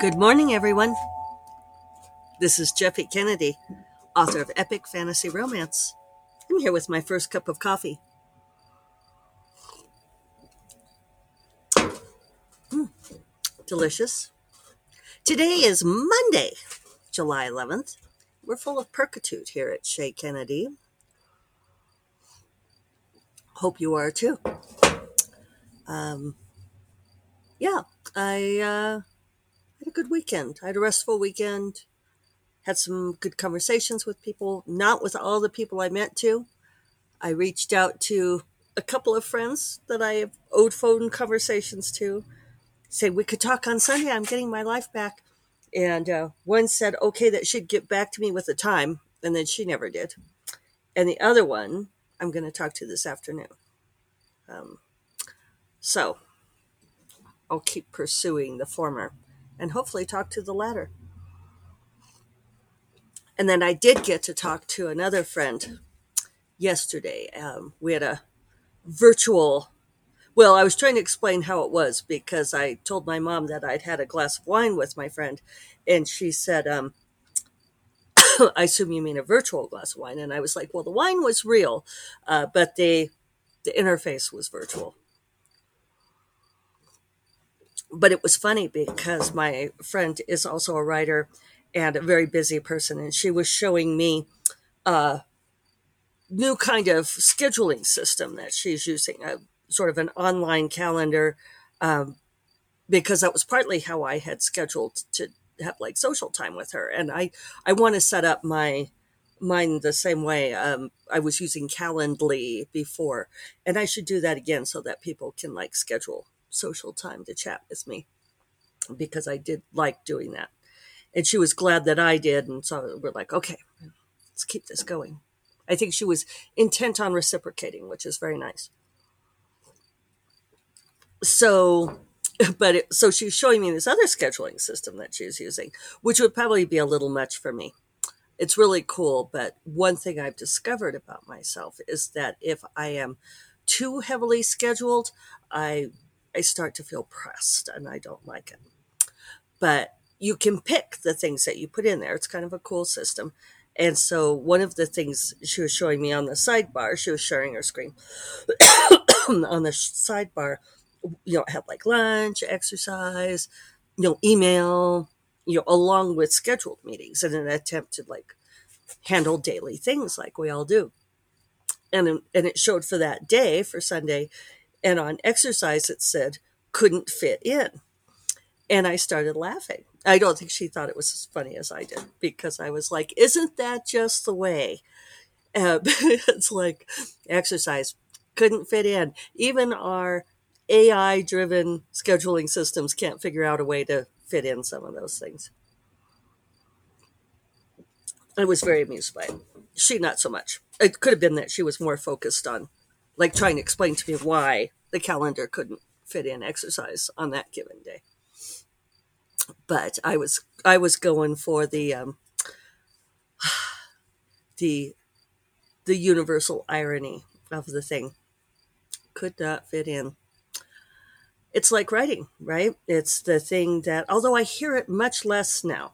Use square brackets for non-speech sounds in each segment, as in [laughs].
Good morning, everyone. This is Jeffe Kennedy, author of Epic Fantasy Romance. I'm here with my first cup of coffee. Mm, delicious. Today is Monday, July 11th. We're full of perkitude here at Chez Kennedy. Hope you are too. Um, yeah, I uh, had a good weekend. I had a restful weekend. Had some good conversations with people, not with all the people I meant to. I reached out to a couple of friends that I have owed phone conversations to. Say we could talk on Sunday. I'm getting my life back. And uh, one said, okay, that she'd get back to me with a time. And then she never did. And the other one, I'm going to talk to this afternoon. Um, so I'll keep pursuing the former and hopefully talk to the latter. And then I did get to talk to another friend yesterday. Um, we had a virtual, well, I was trying to explain how it was because I told my mom that I'd had a glass of wine with my friend, and she said, um, [coughs] I assume you mean a virtual glass of wine. And I was like, well, the wine was real, uh, but the, the interface was virtual but it was funny because my friend is also a writer and a very busy person, and she was showing me a new kind of scheduling system that she's using, a sort of an online calendar, um, because that was partly how I had scheduled to have like social time with her, and I I want to set up my mine the same way. Um, I was using Calendly before, and I should do that again so that people can like schedule social time to chat with me because I did like doing that. And she was glad that I did. And so we're like, okay, let's keep this going. I think she was intent on reciprocating, which is very nice. So, but it, so she's showing me this other scheduling system that she's using, which would probably be a little much for me. It's really cool. But one thing I've discovered about myself is that if I am too heavily scheduled, I I start to feel pressed and I don't like it. But you can pick the things that you put in there. It's kind of a cool system. And so one of the things she was showing me on the sidebar, she was sharing her screen [coughs] on the sidebar, you know, had like lunch, exercise, you know, email, you know, along with scheduled meetings in an attempt to like handle daily things like we all do. And, and it showed for that day, for Sunday, and on exercise it said couldn't fit in. And i started laughing. I don't think she thought it was as funny as i did because i was like isn't that just the way? Uh, [laughs] it's like exercise couldn't fit in. Even our ai driven scheduling systems can't figure out a way to fit in some of those things. I was very amused by it. She not so much. It could have been that she was more focused on like trying to explain to me why the calendar couldn't fit in exercise on that given day. But I was I was going for the um, [sighs] the the universal irony of the thing. Could not fit in. It's like writing, right? It's the thing that although I hear it much less now.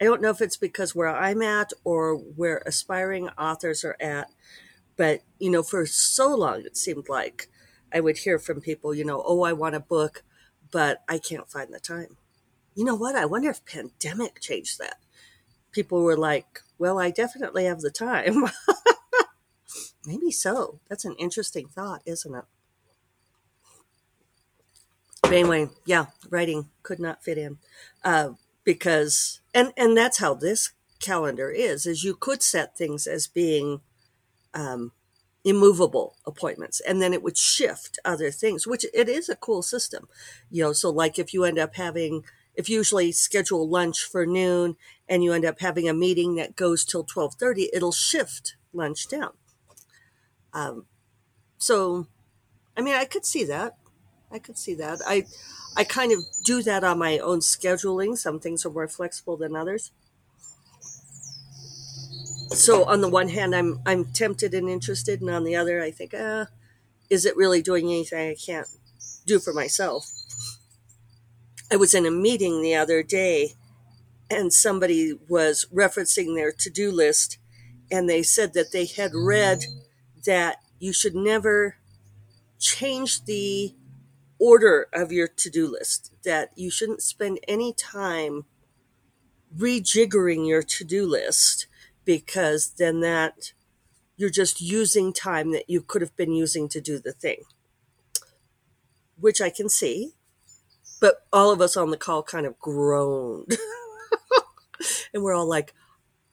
I don't know if it's because where I'm at or where aspiring authors are at, but you know, for so long it seemed like I would hear from people, you know, oh, I want a book, but I can't find the time. You know what? I wonder if pandemic changed that. People were like, well, I definitely have the time. [laughs] Maybe so. That's an interesting thought, isn't it? But anyway, yeah, writing could not fit in uh, because, and and that's how this calendar is. Is you could set things as being um, immovable appointments and then it would shift other things which it is a cool system you know so like if you end up having if you usually schedule lunch for noon and you end up having a meeting that goes till 12.30 it'll shift lunch down. Um, so i mean i could see that. I could see that. I i kind of do that on my own scheduling. Some things are more flexible than others so on the one hand i'm i'm tempted and interested and on the other i think uh is it really doing anything i can't do for myself? I was in a meeting the other day and somebody was referencing their to do list and they said that they had read that you should never change the order of your to do list, that you shouldn't spend any time rejiggering your to do list because then that you're just using time that you could have been using to do the thing, which I can see. But all of us on the call kind of groaned. [laughs] and we're all like,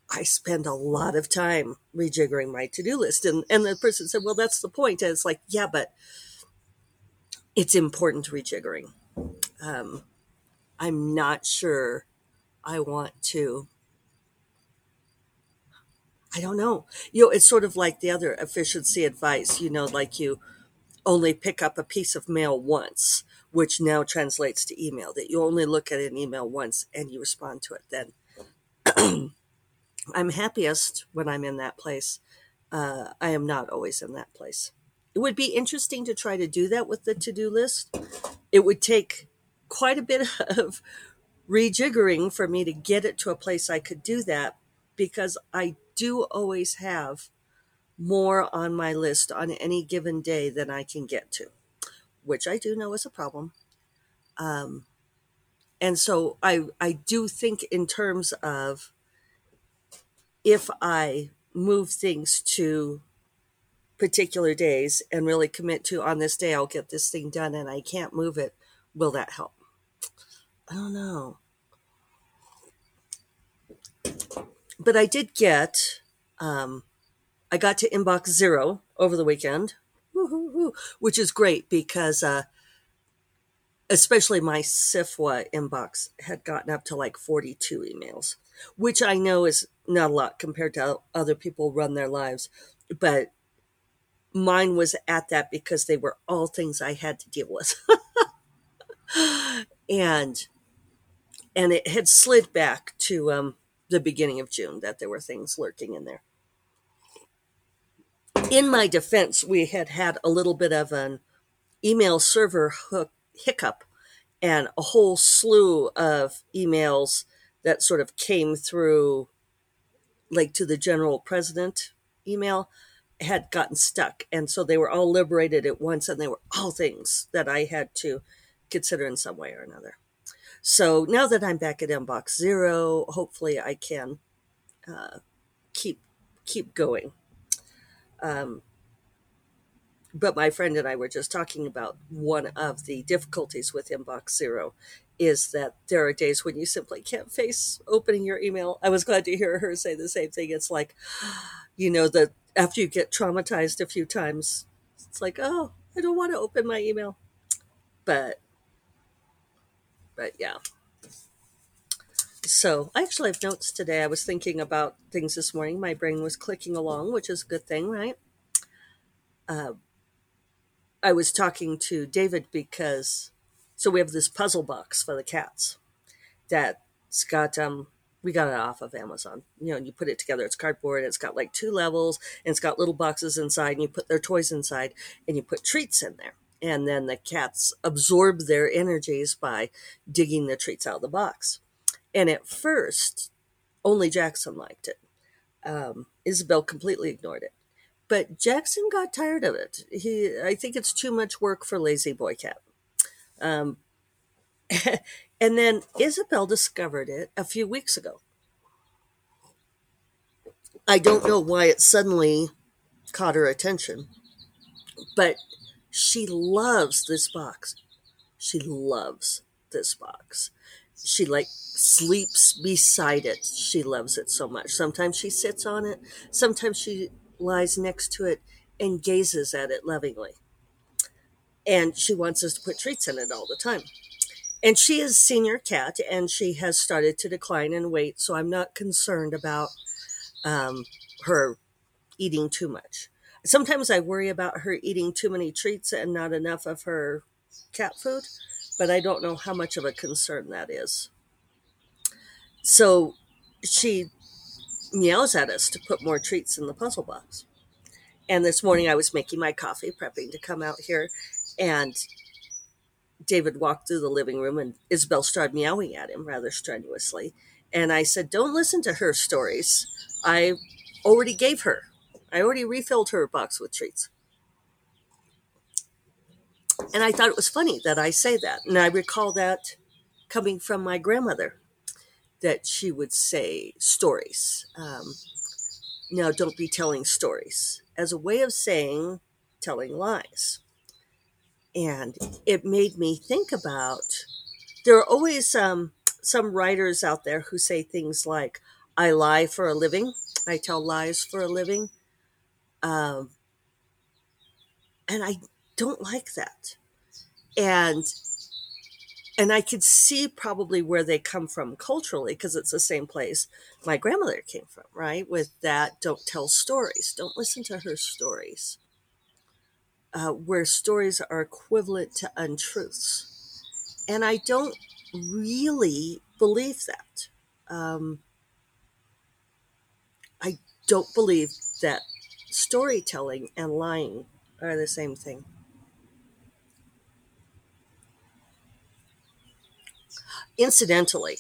I spend a lot of time rejiggering my to-do list. And and the person said, Well, that's the point. And it's like, yeah, but it's important rejiggering. Um, I'm not sure I want to. I don't know. You know, it's sort of like the other efficiency advice, you know, like you only pick up a piece of mail once, which now translates to email, that you only look at an email once and you respond to it then. [clears throat] I'm happiest when I'm in that place. Uh, I am not always in that place. It would be interesting to try to do that with the to do list. It would take quite a bit [laughs] of rejiggering for me to get it to a place I could do that because I do always have more on my list on any given day than I can get to, which I do know is a problem. Um, and so I I do think in terms of if I move things to particular days and really commit to on this day I'll get this thing done and I can't move it, will that help? I don't know. But I did get um, I got to inbox zero over the weekend, which is great because uh, especially my SFWA inbox had gotten up to like 42 emails, which I know is not a lot compared to how other people run their lives. But mine was at that because they were all things I had to deal with. [laughs] and and it had slid back to um, the beginning of June that there were things lurking in there. In my defense, we had had a little bit of an email server hook hiccup and a whole slew of emails that sort of came through like to the general president email had gotten stuck and so they were all liberated at once and they were all things that i had to consider in some way or another so now that i'm back at inbox zero hopefully i can uh, keep keep going um, but my friend and I were just talking about one of the difficulties with Inbox Zero is that there are days when you simply can't face opening your email. I was glad to hear her say the same thing. It's like, [gasps] you know, that after you get traumatized a few times, it's like, oh, I don't want to open my email. But, but yeah. So I actually have notes today. I was thinking about things this morning. My brain was clicking along, which is a good thing, right? Uh, I was talking to David because so we have this puzzle box for the cats that's got um we got it off of Amazon. You know, you put it together. It's cardboard. It's got like two levels, and it's got little boxes inside. And you put their toys inside, and you put treats in there. And then the cats absorb their energies by digging the treats out of the box. And at first, only Jackson liked it. Um, Isabel completely ignored it. But Jackson got tired of it. He, I think it's too much work for lazy boy cat. Um, [laughs] and then Isabel discovered it a few weeks ago. I don't know why it suddenly caught her attention, but she loves this box. She loves this box. She like sleeps beside it. She loves it so much. Sometimes she sits on it. Sometimes she lies next to it and gazes at it lovingly. And she wants us to put treats in it all the time. And she is senior cat and she has started to decline in weight, so I'm not concerned about um, her eating too much. Sometimes I worry about her eating too many treats and not enough of her cat food, but I don't know how much of a concern that is. So she meows at us to put more treats in the puzzle box. And this morning I was making my coffee, prepping to come out here, and David walked through the living room and Isabel started meowing at him rather strenuously. And I said, Don't listen to her stories. I already gave her, I already refilled her box with treats. And I thought it was funny that I say that. And I recall that coming from my grandmother, that she would say stories. Um, now, don't be telling stories as a way of saying telling lies. And it made me think about there are always um, some writers out there who say things like, I lie for a living, I tell lies for a living. Um, and I don't like that. And and I could see probably where they come from culturally because it's the same place my grandmother came from, right? With that, don't tell stories, don't listen to her stories, uh, where stories are equivalent to untruths. And I don't really believe that. Um, I don't believe that storytelling and lying are the same thing. Incidentally,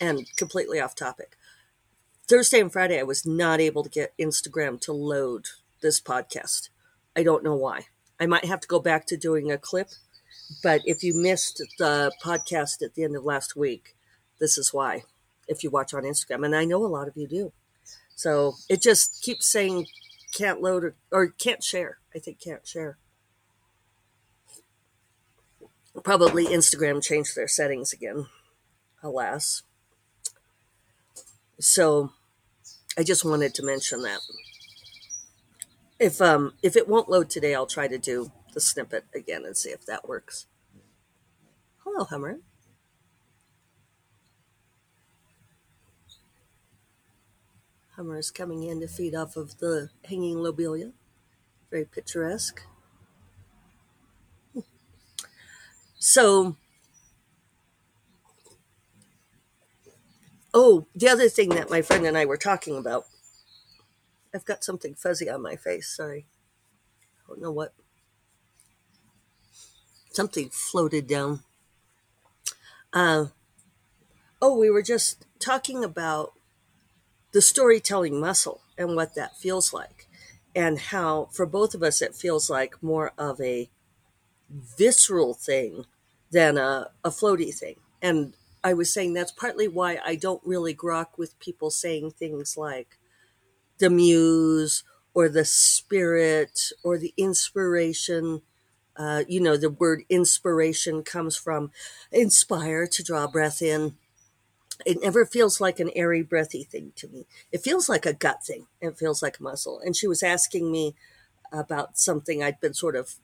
and completely off topic, Thursday and Friday I was not able to get Instagram to load this podcast. I don't know why. I might have to go back to doing a clip, but if you missed the podcast at the end of last week, this is why. If you watch on Instagram, and I know a lot of you do. So it just keeps saying can't load or, or can't share. I think can't share. Probably Instagram changed their settings again, alas. So I just wanted to mention that. If um if it won't load today, I'll try to do the snippet again and see if that works. Hello, Hummer. Hummer is coming in to feed off of the hanging lobelia. Very picturesque. So, oh, the other thing that my friend and I were talking about, I've got something fuzzy on my face. Sorry. I don't know what. Something floated down. Uh, oh, we were just talking about the storytelling muscle and what that feels like, and how for both of us it feels like more of a visceral thing than a, a floaty thing. And I was saying that's partly why I don't really grok with people saying things like the muse or the spirit or the inspiration. Uh, you know, the word inspiration comes from inspire to draw breath in. It never feels like an airy, breathy thing to me. It feels like a gut thing. It feels like muscle. And she was asking me about something I'd been sort of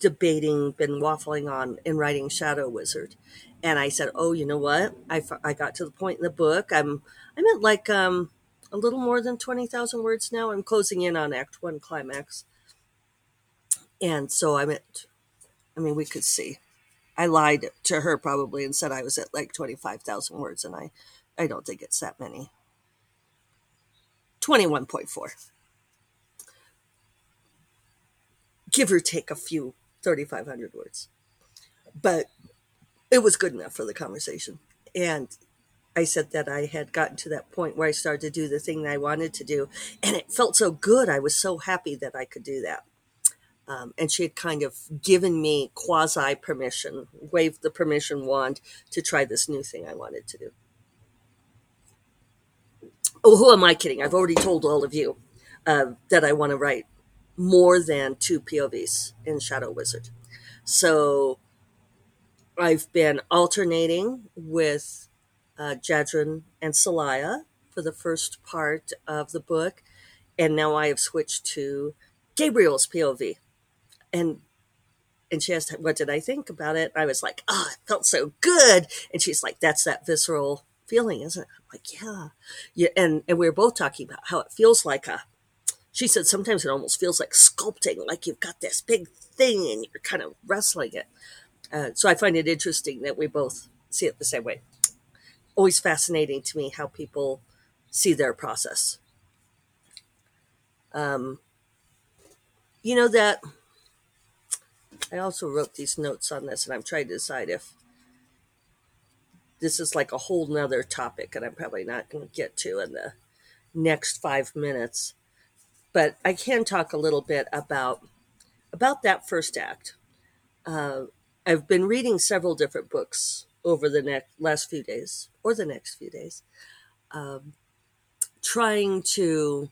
debating, been waffling on in writing Shadow Wizard. And I said, "Oh, you know what? I, I got to the point in the book. I'm I'm at like um, a little more than twenty thousand words now. I'm closing in on Act One climax, and so I'm at. I mean, we could see. I lied to her probably and said I was at like twenty five thousand words, and I I don't think it's that many. Twenty one point four. Give or take a few 3,500 words. But it was good enough for the conversation. And I said that I had gotten to that point where I started to do the thing I wanted to do. And it felt so good. I was so happy that I could do that. Um, and she had kind of given me quasi permission, waved the permission wand to try this new thing I wanted to do. Oh, who am I kidding? I've already told all of you uh, that I want to write more than two POVs in Shadow Wizard. So I've been alternating with uh, and Celaya for the first part of the book, and now I have switched to Gabriel's POV. And and she asked, "What did I think about it?" I was like, "Oh, it felt so good." And she's like, "That's that visceral feeling, isn't it?" I'm like, "Yeah, yeah." And and we were both talking about how it feels like a she said sometimes it almost feels like sculpting, like you've got this big thing and you're kind of wrestling it. Uh, so I find it interesting that we both see it the same way. Always fascinating to me how people see their process. Um, you know that I also wrote these notes on this, and I'm trying to decide if this is like a whole nother topic, and I'm probably not going to get to in the next five minutes. But I can talk a little bit about about that first act. Uh, I've been reading several different books over the next last few days, or the next few days, um, trying to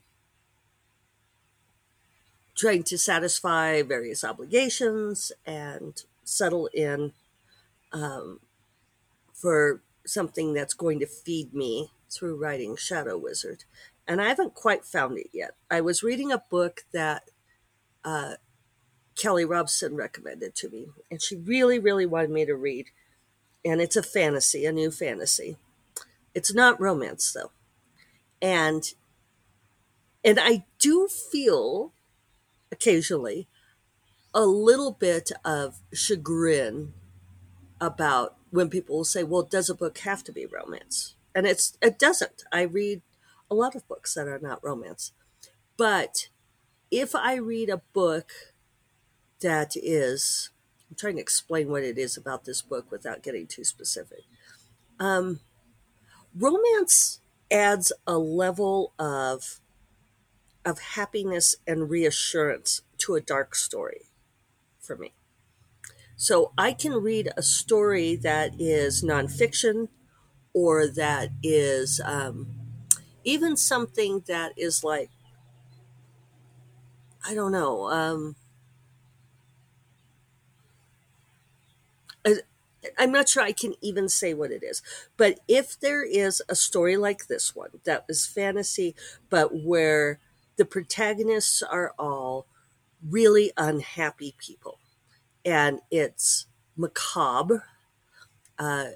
trying to satisfy various obligations and settle in um, for something that's going to feed me through writing Shadow Wizard. And I haven't quite found it yet. I was reading a book that uh, Kelly Robson recommended to me, and she really, really wanted me to read. And it's a fantasy, a new fantasy. It's not romance though. And and I do feel occasionally a little bit of chagrin about when people will say, "Well, does a book have to be romance?" And it's it doesn't. I read a lot of books that are not romance. But if I read a book that is I'm trying to explain what it is about this book without getting too specific. Um, romance adds a level of of happiness and reassurance to a dark story for me. So I can read a story that is nonfiction or that is um, even something that is like, I don't know, um, I'm not sure I can even say what it is. But if there is a story like this one that is fantasy, but where the protagonists are all really unhappy people and it's macabre uh,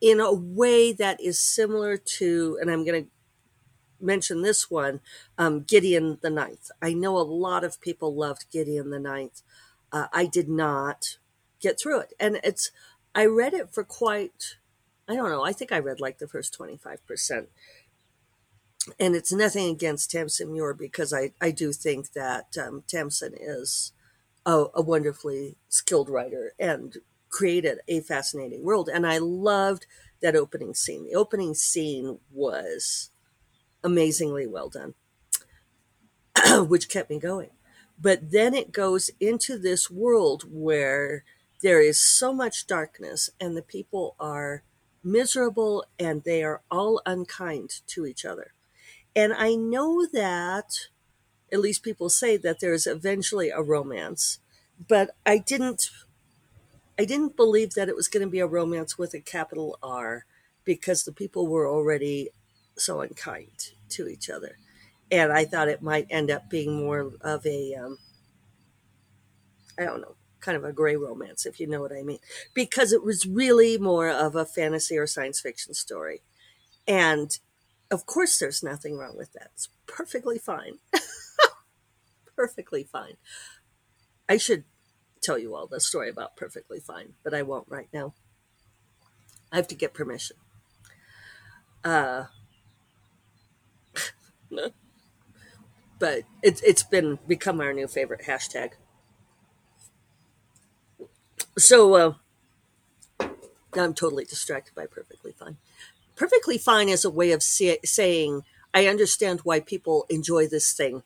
in a way that is similar to, and I'm going to mention this one, um, Gideon the Ninth. I know a lot of people loved Gideon the Ninth. Uh, I did not get through it, and it's I read it for quite. I don't know. I think I read like the first twenty five percent, and it's nothing against Tamsyn Muir because I I do think that um, Tamsyn is a, a wonderfully skilled writer and created a fascinating world, and I loved that opening scene. The opening scene was amazingly well done, [clears throat] which kept me going. But then it goes into this world where there is so much darkness and the people are miserable and they are all unkind to each other. And I know that at least people say that there's eventually a romance, but I didn't I didn't believe that it was going to be a romance with a capital R because the people were already so unkind to each other. And I thought it might end up being more of a um, I don't know, kind of a gray romance, if you know what I mean, because it was really more of a fantasy or science fiction story. And of course, there's nothing wrong with that. It's perfectly fine. [laughs] perfectly fine. I should tell you all the story about Perfectly Fine, but I won't right now. I have to get permission. Uh, [laughs] but it's it's been become our new favorite hashtag so uh, I'm totally distracted by perfectly fine. Perfectly fine as a way of say, saying I understand why people enjoy this thing,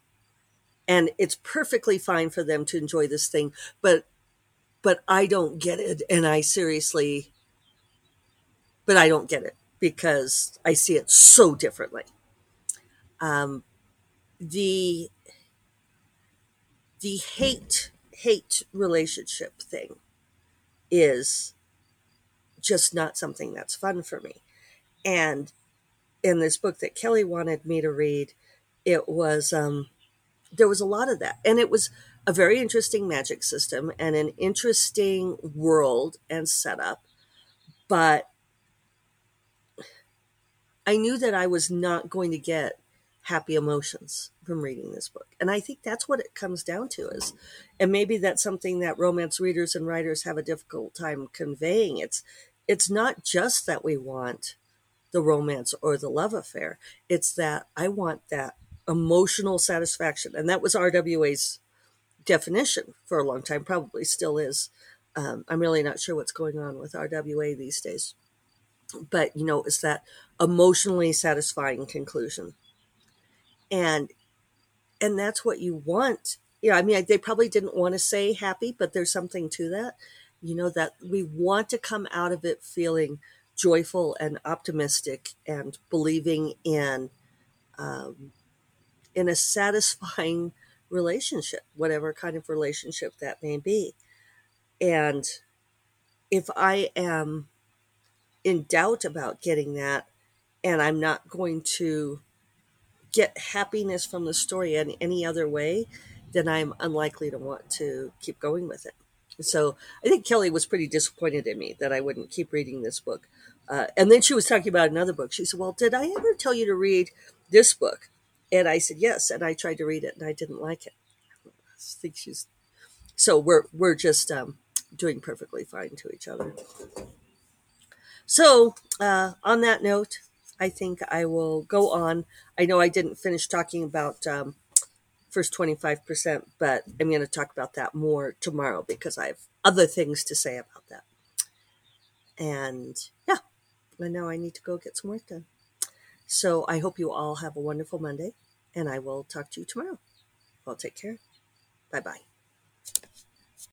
and it's perfectly fine for them to enjoy this thing, but but I don't get it, and I seriously, but I don't get it because I see it so differently. Um, the the hate hate relationship thing is just not something that's fun for me. And in this book that Kelly wanted me to read, it was um, there was a lot of that, and it was a very interesting magic system and an interesting world and setup. But I knew that I was not going to get happy emotions from reading this book. And I think that's what it comes down to is and maybe that's something that romance readers and writers have a difficult time conveying. It's it's not just that we want the romance or the love affair. It's that I want that emotional satisfaction. And that was RWA's definition for a long time, probably still is. Um, I'm really not sure what's going on with RWA these days. But, you know, it's that emotionally satisfying conclusion. And and that's what you want. Yeah, I mean, they probably didn't want to say happy, but there's something to that. You know, that we want to come out of it feeling joyful and optimistic and believing in um, in a satisfying [laughs] relationship, whatever kind of relationship that may be. And if I am in doubt about getting that, and I'm not going to get happiness from the story in any other way, then I'm unlikely to want to keep going with it. So I think Kelly was pretty disappointed in me that I wouldn't keep reading this book. Uh, and then she was talking about another book. She said, Well, did I ever tell you to read this book? And I said, Yes. And I tried to read it and I didn't like it. I think she's. So we're, we're just um, doing perfectly fine to each other. So, uh, on that note, I think I will go on. I know I didn't finish talking about um, first 25%, but I'm going to talk about that more tomorrow because I have other things to say about that. And yeah, and now I need to go get some work done. So I hope you all have a wonderful Monday, and I will talk to you tomorrow. Well, take care. Bye bye.